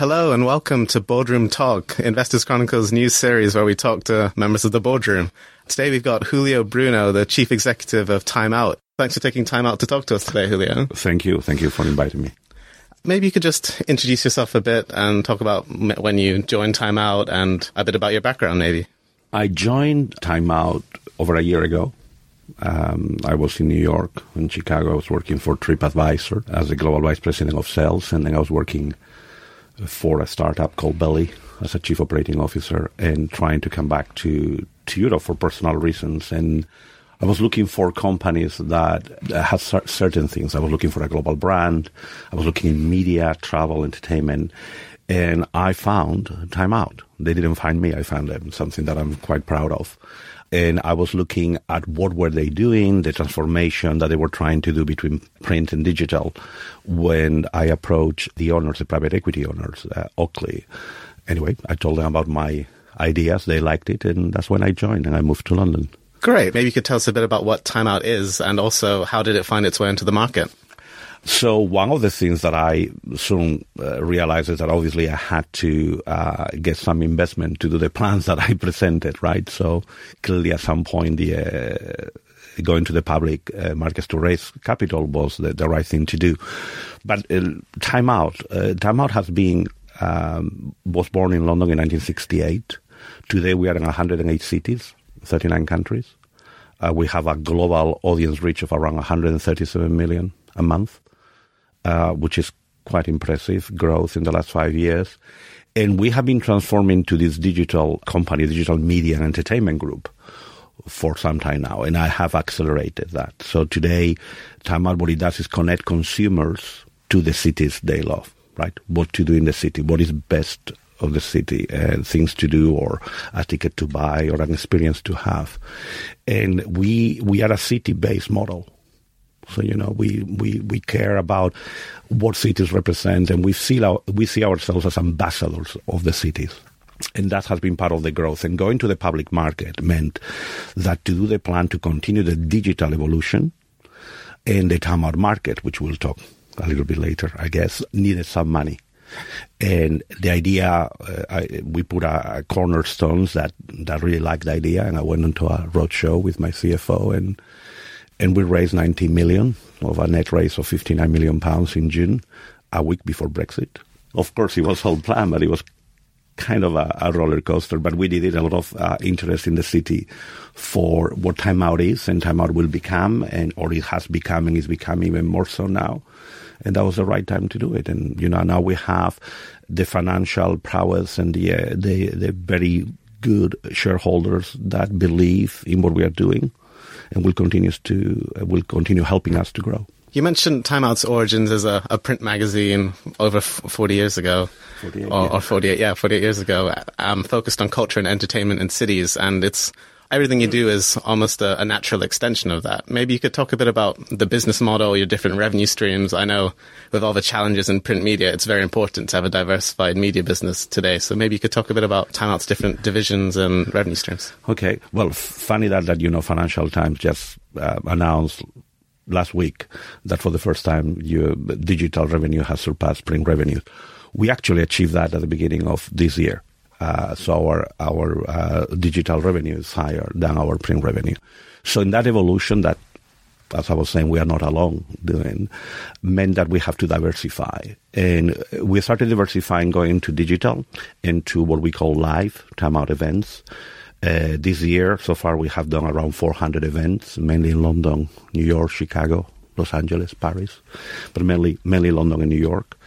Hello and welcome to Boardroom Talk, Investors Chronicle's news series where we talk to members of the boardroom. Today we've got Julio Bruno, the chief executive of Time Out. Thanks for taking time out to talk to us today, Julio. Thank you. Thank you for inviting me. Maybe you could just introduce yourself a bit and talk about when you joined Time Out and a bit about your background, maybe. I joined Time Out over a year ago. Um, I was in New York. In Chicago, I was working for TripAdvisor as the global vice president of sales, and then I was working for a startup called Belly as a chief operating officer and trying to come back to, to Europe for personal reasons. And I was looking for companies that had certain things. I was looking for a global brand. I was looking in media, travel, entertainment. And I found Time Out. They didn't find me. I found them, something that I'm quite proud of and I was looking at what were they doing, the transformation that they were trying to do between print and digital. When I approached the owners, the private equity owners, uh, Oakley, anyway, I told them about my ideas. They liked it, and that's when I joined and I moved to London. Great. Maybe you could tell us a bit about what Timeout is, and also how did it find its way into the market. So one of the things that I soon uh, realized is that obviously I had to uh, get some investment to do the plans that I presented, right? So clearly at some point the uh, going to the public uh, markets to raise capital was the, the, right thing to do. But uh, Time Out, uh, Time Out has been um, was born in London in 1968. Today we are in 108 cities, 39 countries. we have a global audience reach of around 137 million a month uh, which is quite impressive growth in the last five years. And we have been transforming to this digital company, digital media and entertainment group for some time now, and I have accelerated that. So today, Time Out, what it does is connect consumers to the cities they love, right? What to do in the city, what is best of the city, and things to do, or a ticket to buy, or an experience to have. And we we are a city-based model. So you know, we we we care about what cities represent, and we see our, we see ourselves as ambassadors of the cities. And that has been part of the growth. And going to the public market meant that to do the plan to continue the digital evolution and the Time market, which we'll talk a little bit later, I guess, needed some money. And the idea, uh, I, we put a, a cornerstones that, that really liked the idea, and I went into a roadshow with my CFO and and we raised 90 million of a net raise of 59 million pounds in June, a week before Brexit. Of course, it was all planned, but it was kind of a, a roller coaster. But we did it a lot of uh, interest in the city for what timeout is and timeout will become, and or it has become and is becoming even more so now. And that was the right time to do it. And you know, now we have the financial prowess and the uh, the, the very good shareholders that believe in what we are doing and will continue to uh, will continue helping us to grow. You mentioned Time Out's origins as a, a print magazine over f- 40 years ago. 48, or, yeah. or 48, yeah, 48 years ago, um, focused on culture and entertainment in cities. And it's everything you do is almost a, a, natural extension of that. Maybe you could talk a bit about the business model, your different revenue streams. I know with all the challenges in print media, it's very important to have a diversified media business today. So maybe you could talk a bit about Time Out's different divisions and revenue streams. Okay. Well, funny that, that you know, Financial Times just uh, announced last week that for the first time, your digital revenue has surpassed print revenue. We actually achieved that at the beginning of this year. Uh, so our our uh, digital revenue is higher than our print revenue. So in that evolution, that as I was saying, we are not alone doing, meant that we have to diversify. And we started diversifying going into digital into what we call live timeout events. Uh, this year, so far, we have done around 400 events, mainly in London, New York, Chicago, Los Angeles, Paris, but mainly mainly London and New York.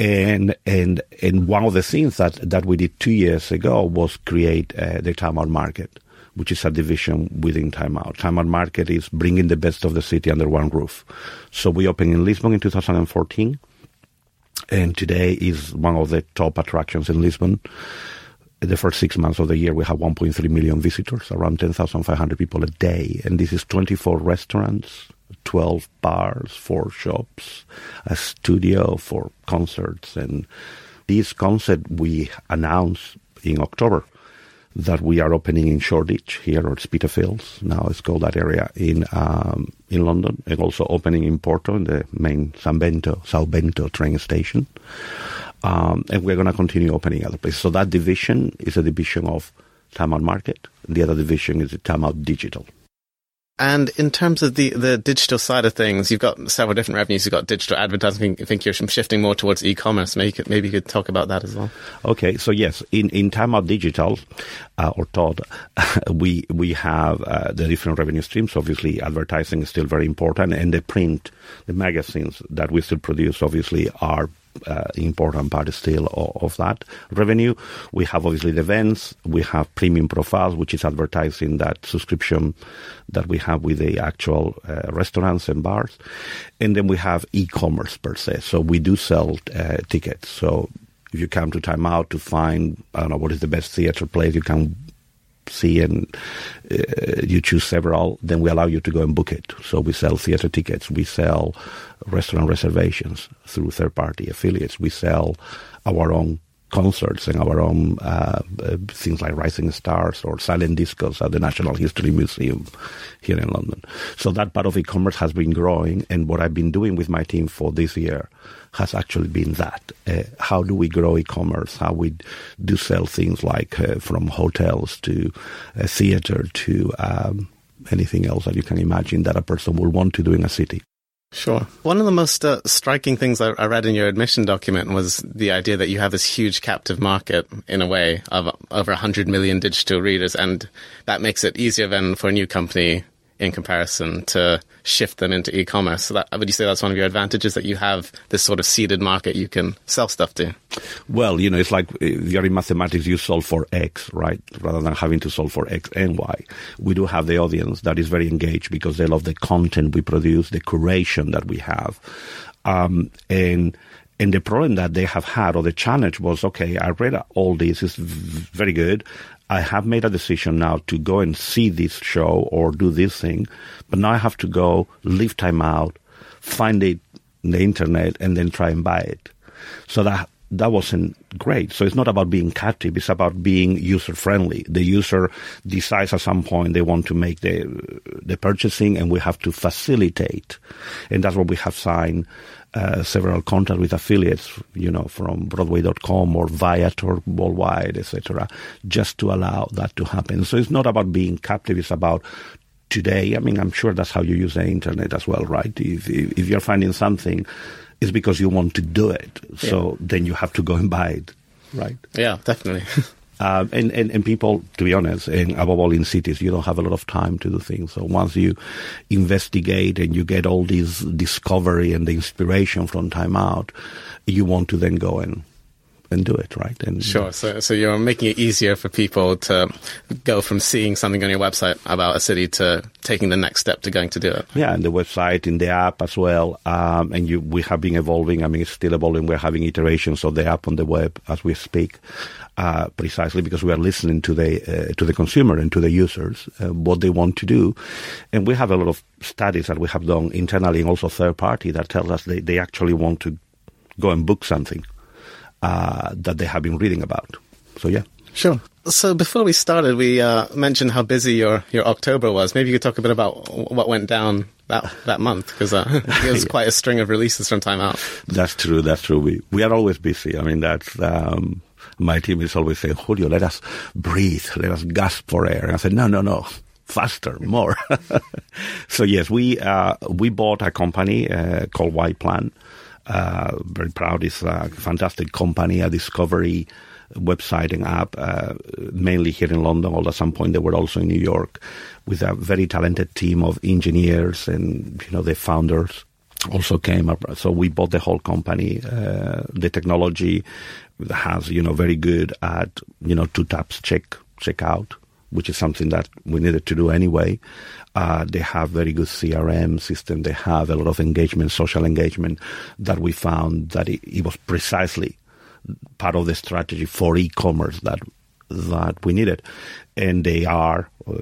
And and and one of the things that that we did two years ago was create uh, the Time Out Market, which is a division within Time Out. Time Out Market is bringing the best of the city under one roof. So we opened in Lisbon in 2014, and today is one of the top attractions in Lisbon. The first six months of the year, we have 1.3 million visitors, around 10,500 people a day, and this is 24 restaurants, 12 bars, four shops, a studio for concerts. And this concept we announced in October that we are opening in Shoreditch here or Spitalfields. Now it's called that area in um, in London, and also opening in Porto in the main San Bento, Bento train station. Um, and we're going to continue opening other places. So that division is a division of Out Market. The other division is the Out Digital. And in terms of the, the digital side of things, you've got several different revenues. You've got digital advertising. I think you're shifting more towards e-commerce. Maybe you could, maybe you could talk about that as well. Okay, so yes, in in Time Out Digital uh, or Todd, we we have uh, the different revenue streams. Obviously, advertising is still very important, and the print, the magazines that we still produce, obviously, are uh, important part still of, of, that revenue. We have obviously the events. We have premium profiles, which is advertising that subscription that we have with the actual uh, restaurants and bars. And then we have e-commerce per se. So we do sell uh, tickets. So if you come to Time Out to find, I don't know, what is the best theater place, you can see and uh, you choose several, then we allow you to go and book it. So we sell theater tickets, we sell restaurant reservations through third party affiliates, we sell our own concerts and our own uh, uh, things like Rising Stars or Silent Discos at the National History Museum here in London. So that part of e-commerce has been growing, and what I've been doing with my team for this year has actually been that. Uh, how do we grow e-commerce? How we do sell things like uh, from hotels to uh, theater to um, anything else that you can imagine that a person will want to do in a city. Sure. One of the most uh, striking things I, I, read in your admission document was the idea that you have this huge captive market, in a way, of over 100 million digital readers, and that makes it easier then for a new company in comparison to shift them into e-commerce. So that, would you say that's one of your advantages that you have this sort of seeded market you can sell stuff to? Well, you know, it's like if you're in mathematics, you solve for X, right? Rather than having to solve for X and Y. We do have the audience that is very engaged because they love the content we produce, the curation that we have. Um, and and the problem that they have had, or the challenge was, okay, I read all this, it's very good. I have made a decision now to go and see this show or do this thing, but now I have to go leave time out, find it in the internet, and then try and buy it. So that that wasn't great. So it's not about being captive; it's about being user friendly. The user decides at some point they want to make the the purchasing, and we have to facilitate, and that's what we have signed uh, several contracts with affiliates, you know, from Broadway.com or Viator worldwide, etc., just to allow that to happen. So it's not about being captive; it's about today. I mean, I'm sure that's how you use the internet as well, right? If if you're finding something, it's because you want to do it. So yeah. then you have to go and buy it, right? Yeah, definitely. Uh, and, and, and people, to be honest, and above all in cities, you don't have a lot of time to do things. So once you investigate and you get all this discovery and the inspiration from time out, you want to then go and and do it, right? And sure. So, so you're making it easier for people to go from seeing something on your website about a city to taking the next step to going to do it. Yeah, and the website, in the app as well. Um, and you, we have been evolving. I mean, it's still evolving. We're having iterations of the app on the web as we speak uh, precisely because we are listening to the uh, to the consumer and to the users uh, what they want to do, and we have a lot of studies that we have done internally and also third party that tells us they, they actually want to go and book something uh, that they have been reading about. So yeah, sure. So before we started, we uh, mentioned how busy your, your October was. Maybe you could talk a bit about what went down that that month because uh, it was quite a string of releases from Time Out. That's true. That's true. We we are always busy. I mean, that's um, my team is always saying, Julio, let us breathe, let us gasp for air. And I said, no, no, no, faster, more. so yes, we uh, we bought a company uh, called YPlan. Uh, very proud. It's a fantastic company, a discovery website and app, uh, mainly here in London, although at some point they were also in New York, with a very talented team of engineers and, you know, the founders also came up. So we bought the whole company. Uh, the technology has, you know, very good at, you know, two taps check, check out, which is something that we needed to do anyway. Uh, they have very good CRM system. They have a lot of engagement, social engagement that we found that it, it was precisely part of the strategy for e-commerce that that we needed. And they are uh,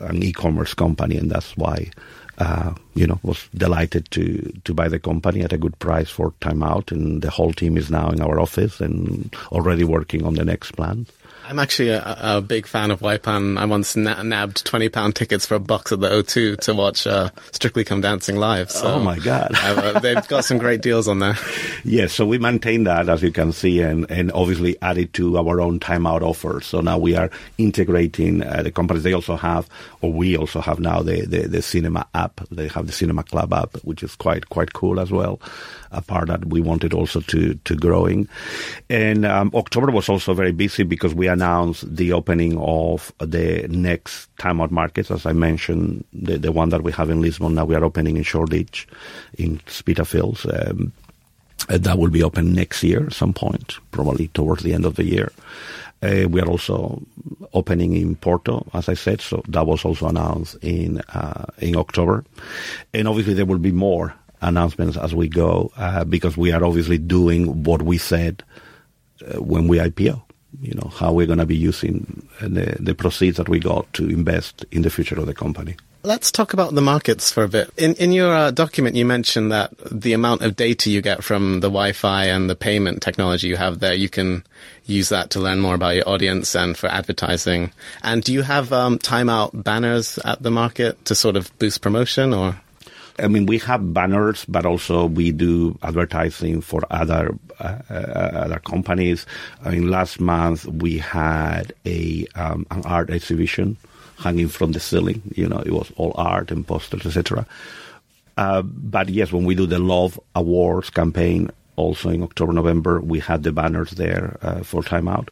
an e-commerce company, and that's why uh, you know, was delighted to to buy the company at a good price for Time Out, and the whole team is now in our office and already working on the next plan. I'm actually a, a big fan of YPlan. I once na- nabbed twenty pound tickets for a box at the O2 to watch uh, Strictly Come Dancing live. So oh my god, uh, they've got some great deals on there. Yes, so we maintain that as you can see, and and obviously add it to our own timeout offer. So now we are integrating uh, the companies. They also have, or we also have now the, the the cinema app. They have the Cinema Club app, which is quite quite cool as well. A part that we wanted also to to growing, and um, October was also very busy because we announced the opening of the next timeout markets, as I mentioned, the, the one that we have in Lisbon. Now we are opening in Shoreditch, in Spitalfields. Um, that will be open next year at some point, probably towards the end of the year. Uh, we are also opening in Porto, as I said, so that was also announced in uh, in October, and obviously there will be more announcements as we go uh, because we are obviously doing what we said uh, when we IPO you know, how we're going to be using the, the proceeds that we got to invest in the future of the company. Let's talk about the markets for a bit. In in your uh, document, you mentioned that the amount of data you get from the Wi-Fi and the payment technology you have there, you can use that to learn more about your audience and for advertising. And do you have um, timeout banners at the market to sort of boost promotion, or? I mean, we have banners, but also we do advertising for other uh, uh, other companies. I mean, last month we had a um, an art exhibition hanging from the ceiling. You know, it was all art and posters, etc. Uh, but yes, when we do the Love Awards campaign, also in October, November, we had the banners there uh, for Timeout.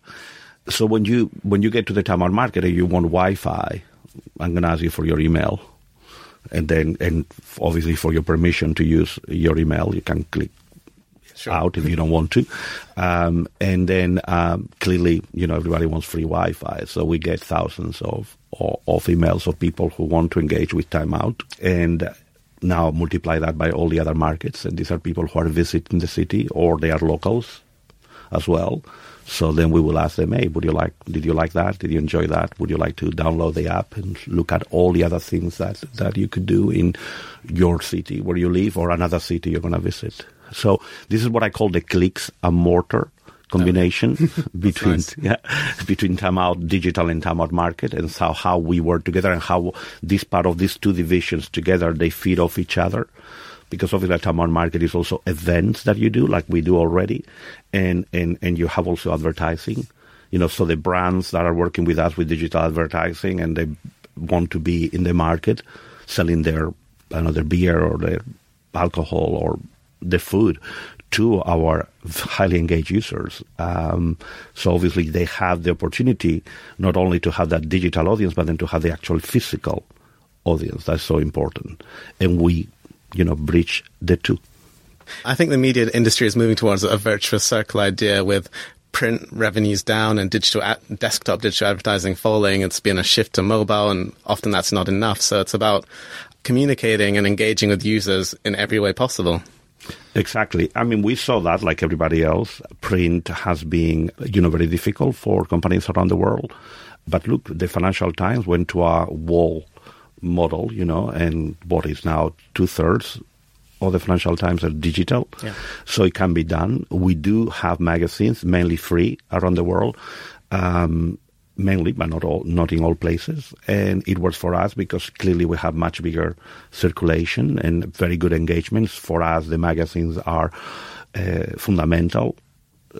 So when you when you get to the Timeout market and you want Wi-Fi, I'm going to ask you for your email and then and obviously for your permission to use your email, you can click sure. out if you don't want to. Um, and then um, clearly, you know, everybody wants free Wi-Fi, so we get thousands of of emails of people who want to engage with Timeout, and now multiply that by all the other markets, and these are people who are visiting the city or they are locals as well. So then we will ask them, hey, would you like, did you like that? Did you enjoy that? Would you like to download the app and look at all the other things that, that you could do in your city where you live or another city you're going to visit? So this is what I call the clicks and mortar combination between nice. yeah, between timeout digital and timeout market and how, how we work together and how this part of these two divisions together they feed off each other because obviously Timeout Market is also events that you do, like we do already, and, and, and you have also advertising. You know, so the brands that are working with us with digital advertising and they want to be in the market selling their, another beer or their alcohol or the food to our highly engaged users. Um, so obviously they have the opportunity not only to have that digital audience, but then to have the actual physical audience. That's so important. And we you know, bridge the two. I think the media industry is moving towards a virtuous circle idea with print revenues down and digital ad- desktop digital advertising falling. It's been a shift to mobile, and often that's not enough. So it's about communicating and engaging with users in every way possible. Exactly. I mean, we saw that like everybody else. Print has been, you know, very difficult for companies around the world. But look, the Financial Times went to a wall model, you know, and what is now two thirds of the Financial Times are digital, yeah. so it can be done. We do have magazines, mainly free around the world, um, mainly, but not all, not in all places. And it works for us because clearly we have much bigger circulation and very good engagements. For us, the magazines are uh, fundamental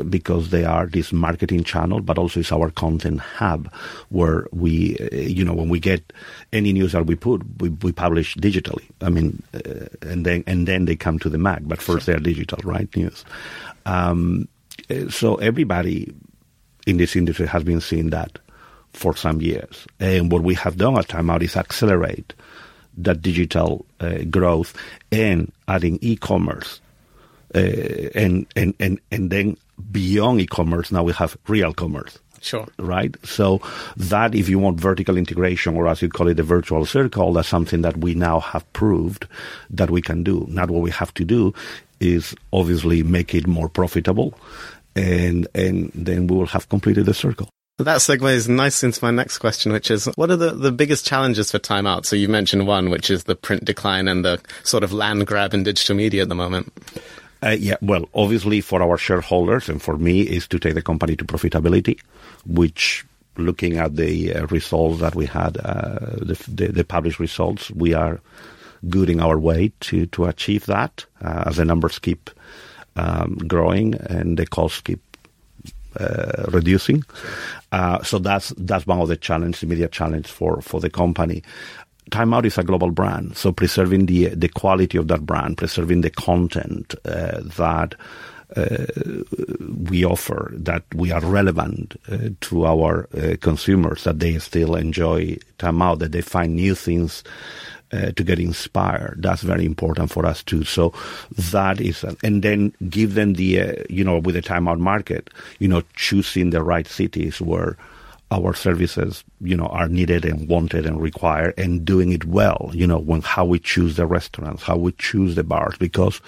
because they are this marketing channel, but also it's our content hub where we, uh, you know, when we get any news that we put, we, we publish digitally. I mean, uh, and then and then they come to the Mac, but first they're digital, right? News. Um, uh, so everybody in this industry has been seeing that for some years, and what we have done at Time Out is accelerate that digital uh, growth and adding e-commerce uh, and and and and then beyond e-commerce, now we have real commerce. Sure. Right? So that if you want vertical integration or as you call it the virtual circle, that's something that we now have proved that we can do. Now what we have to do is obviously make it more profitable and and then we will have completed the circle. That segues nicely into my next question, which is what are the, the biggest challenges for Time Out? So you mentioned one, which is the print decline and the sort of land grab in digital media at the moment. Uh, yeah, well, obviously for our shareholders and for me is to take the company to profitability, which looking at the uh, results that we had, uh, the, the, the, published results, we are good in our way to, to achieve that uh, as the numbers keep um, growing and the costs keep uh, reducing. Uh, so that's that's one of the challenge, immediate challenge for for the company. Time Out is a global brand, so preserving the the quality of that brand, preserving the content uh, that uh, we offer, that we are relevant uh, to our uh, consumers, that they still enjoy Time Out, that they find new things uh, to get inspired. That's very important for us too. So that is, and then give them the, uh, you know, with the time out market, you know, choosing the right cities where our services, you know, are needed and wanted and required and doing it well, you know, when how we choose the restaurants, how we choose the bars, because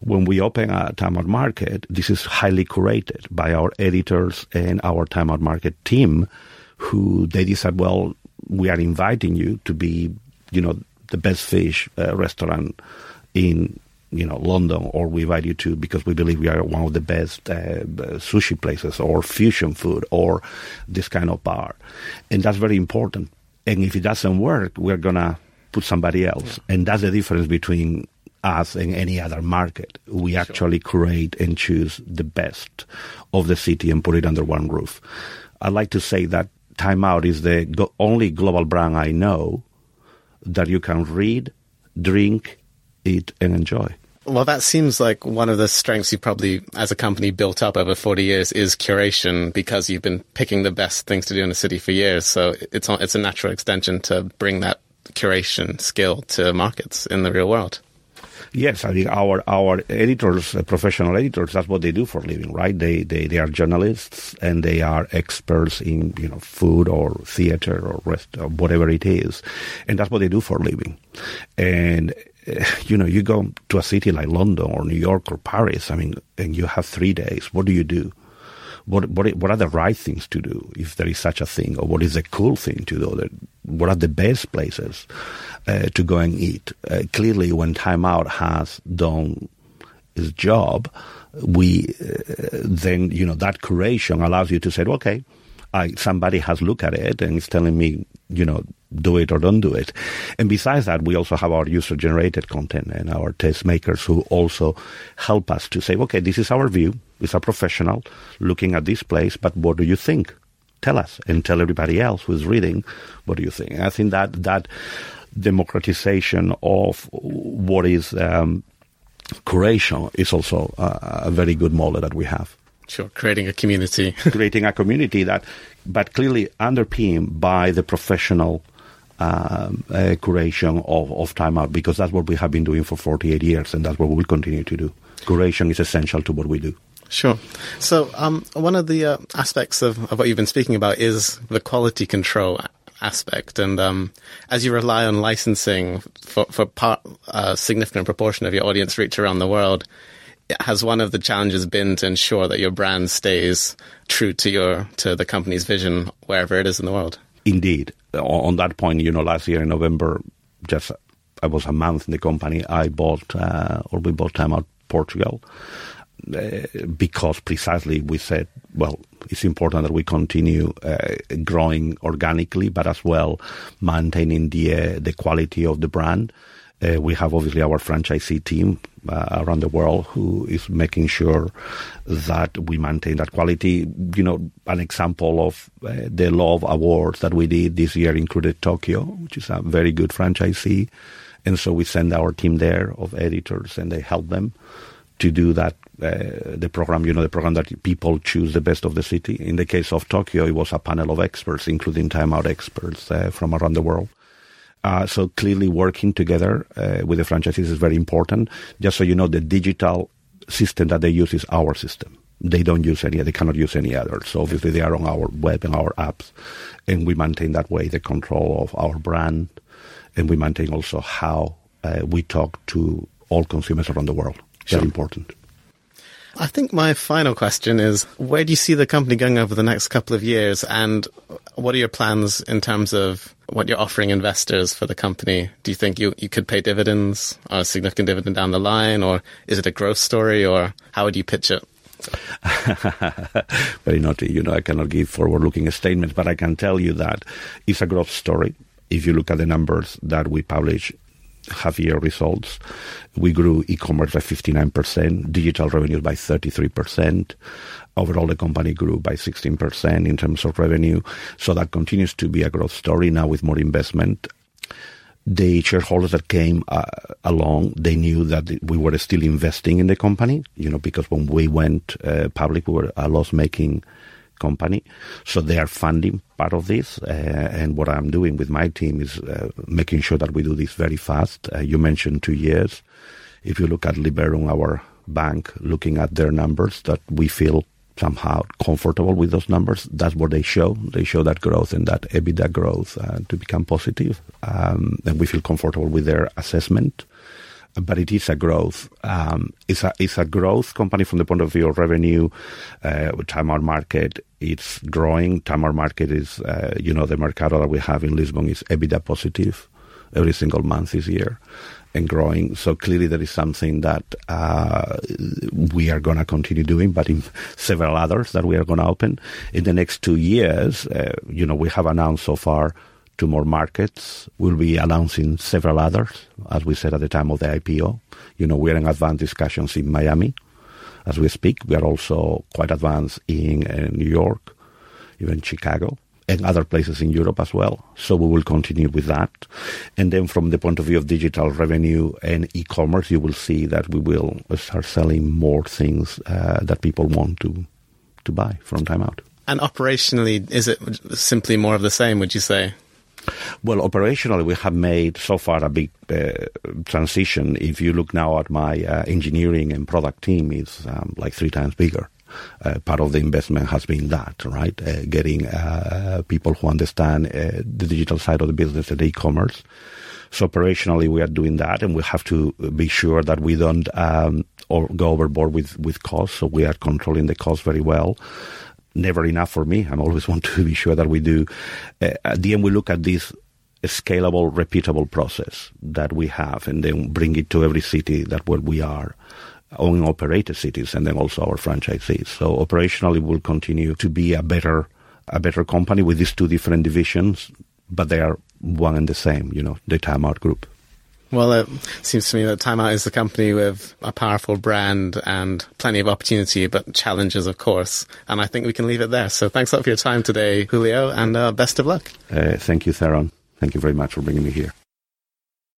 when we open a time out market, this is highly curated by our editors and our time out market team who they decide, well, we are inviting you to be, you know, the best fish uh, restaurant in you know London, or we invite you to because we believe we are one of the best uh, sushi places, or fusion food, or this kind of bar, and that's very important. And if it doesn't work, we're gonna put somebody else, yeah. and that's the difference between us and any other market. We sure. actually create and choose the best of the city and put it under one roof. I like to say that Time Out is the go- only global brand I know that you can read, drink, eat, and enjoy. Well, that seems like one of the strengths you probably, as a company, built up over 40 years is curation because you've been picking the best things to do in the city for years. So it's, it's a natural extension to bring that curation skill to markets in the real world. Yes, I mean our our editors, uh, professional editors, that's what they do for a living, right? They they they are journalists and they are experts in you know food or theater or rest or whatever it is, and that's what they do for a living. And you know, you go to a city like London or New York or Paris, I mean, and you have three days. What do you do? what what what are the right things to do if there is such a thing, or what is the cool thing to do? What are the best places uh, to go and eat? Uh, clearly, when Time Out has done its job, we uh, then you know that curation allows you to say, okay, I, somebody has looked at it and is telling me, you know, do it or don't do it. And besides that, we also have our user generated content and our test makers who also help us to say, okay, this is our view. It's a professional looking at this place, but what do you think? Tell us and tell everybody else who's reading, what do you think? And I think that, that democratization of what is, um, curation is also a, a very good model that we have. Sure, creating a community. creating a community that, but clearly underpinned by the professional um, uh, curation of, of Time Out because that's what we have been doing for 48 years and that's what we will continue to do. Curation is essential to what we do. Sure. So, um, one of the uh, aspects of, of what you've been speaking about is the quality control aspect. And um, as you rely on licensing for, for part, a significant proportion of your audience reach around the world, has one of the challenges been to ensure that your brand stays true to your to the company's vision wherever it is in the world? Indeed, on that point, you know, last year in November, just I was a month in the company. I bought uh, or we bought time out Portugal uh, because precisely we said, well, it's important that we continue uh, growing organically, but as well maintaining the uh, the quality of the brand. Uh, we have obviously our franchisee team uh, around the world who is making sure that we maintain that quality. You know, an example of uh, the Love Awards that we did this year included Tokyo, which is a very good franchisee. And so we send our team there of editors and they help them to do that, uh, the program, you know, the program that people choose the best of the city. In the case of Tokyo, it was a panel of experts, including Time Out experts uh, from around the world. Uh, so clearly working together uh, with the franchises is very important. Just so you know, the digital system that they use is our system. They don't use any, they cannot use any other. So obviously they are on our web and our apps. And we maintain that way the control of our brand. And we maintain also how uh, we talk to all consumers around the world. Sure. Very important. I think my final question is where do you see the company going over the next couple of years and what are your plans in terms of what you're offering investors for the company? Do you think you, you could pay dividends, or a significant dividend down the line, or is it a growth story, or how would you pitch it? Very naughty. You know, I cannot give forward looking statements, but I can tell you that it's a growth story. If you look at the numbers that we publish half year results. We grew e-commerce by 59%, digital revenues by 33%. Overall, the company grew by 16% in terms of revenue. So that continues to be a growth story now with more investment. The shareholders that came uh, along, they knew that we were still investing in the company, you know, because when we went uh, public, we were a loss-making company. So they are funding part of this. Uh, and what I'm doing with my team is uh, making sure that we do this very fast. Uh, you mentioned two years. If you look at Liberum, our bank, looking at their numbers, that we feel somehow comfortable with those numbers. That's what they show. They show that growth and that EBITDA growth uh, to become positive. Um, and we feel comfortable with their assessment but it is a growth. Um, it's a it's a growth company from the point of view of revenue. Uh, time out market, it's growing. Time out market is, uh, you know, the mercado that we have in Lisbon is EBITDA positive every single month this year and growing. So clearly there is something that uh, we are going to continue doing, but in several others that we are going to open in the next two years. Uh, you know, we have announced so far to more markets. We'll be announcing several others, as we said at the time of the IPO. You know, we're in advanced discussions in Miami as we speak. We are also quite advanced in uh, New York, even Chicago, and other places in Europe as well. So we will continue with that. And then from the point of view of digital revenue and e-commerce, you will see that we will start selling more things uh, that people want to to buy from time out. And operationally, is it simply more of the same, would you say? Well, operationally, we have made so far a big uh, transition. If you look now at my uh, engineering and product team, it's um, like three times bigger. Uh, part of the investment has been that, right? Uh, getting uh, people who understand uh, the digital side of the business and e-commerce. So operationally, we are doing that, and we have to be sure that we don't um, or go overboard with with costs. So we are controlling the costs very well never enough for me. I always want to be sure that we do. Uh, at the end, we look at this scalable, repeatable process that we have, and then bring it to every city that where we are own operated cities, and then also our franchisees. So operationally, we'll continue to be a better a better company with these two different divisions, but they are one and the same. You know, the Time Out Group. Well, it seems to me that Time Out is a company with a powerful brand and plenty of opportunity, but challenges, of course. And I think we can leave it there. So thanks a lot for your time today, Julio, and uh, best of luck. Uh, thank you, Theron. Thank you very much for bringing me here.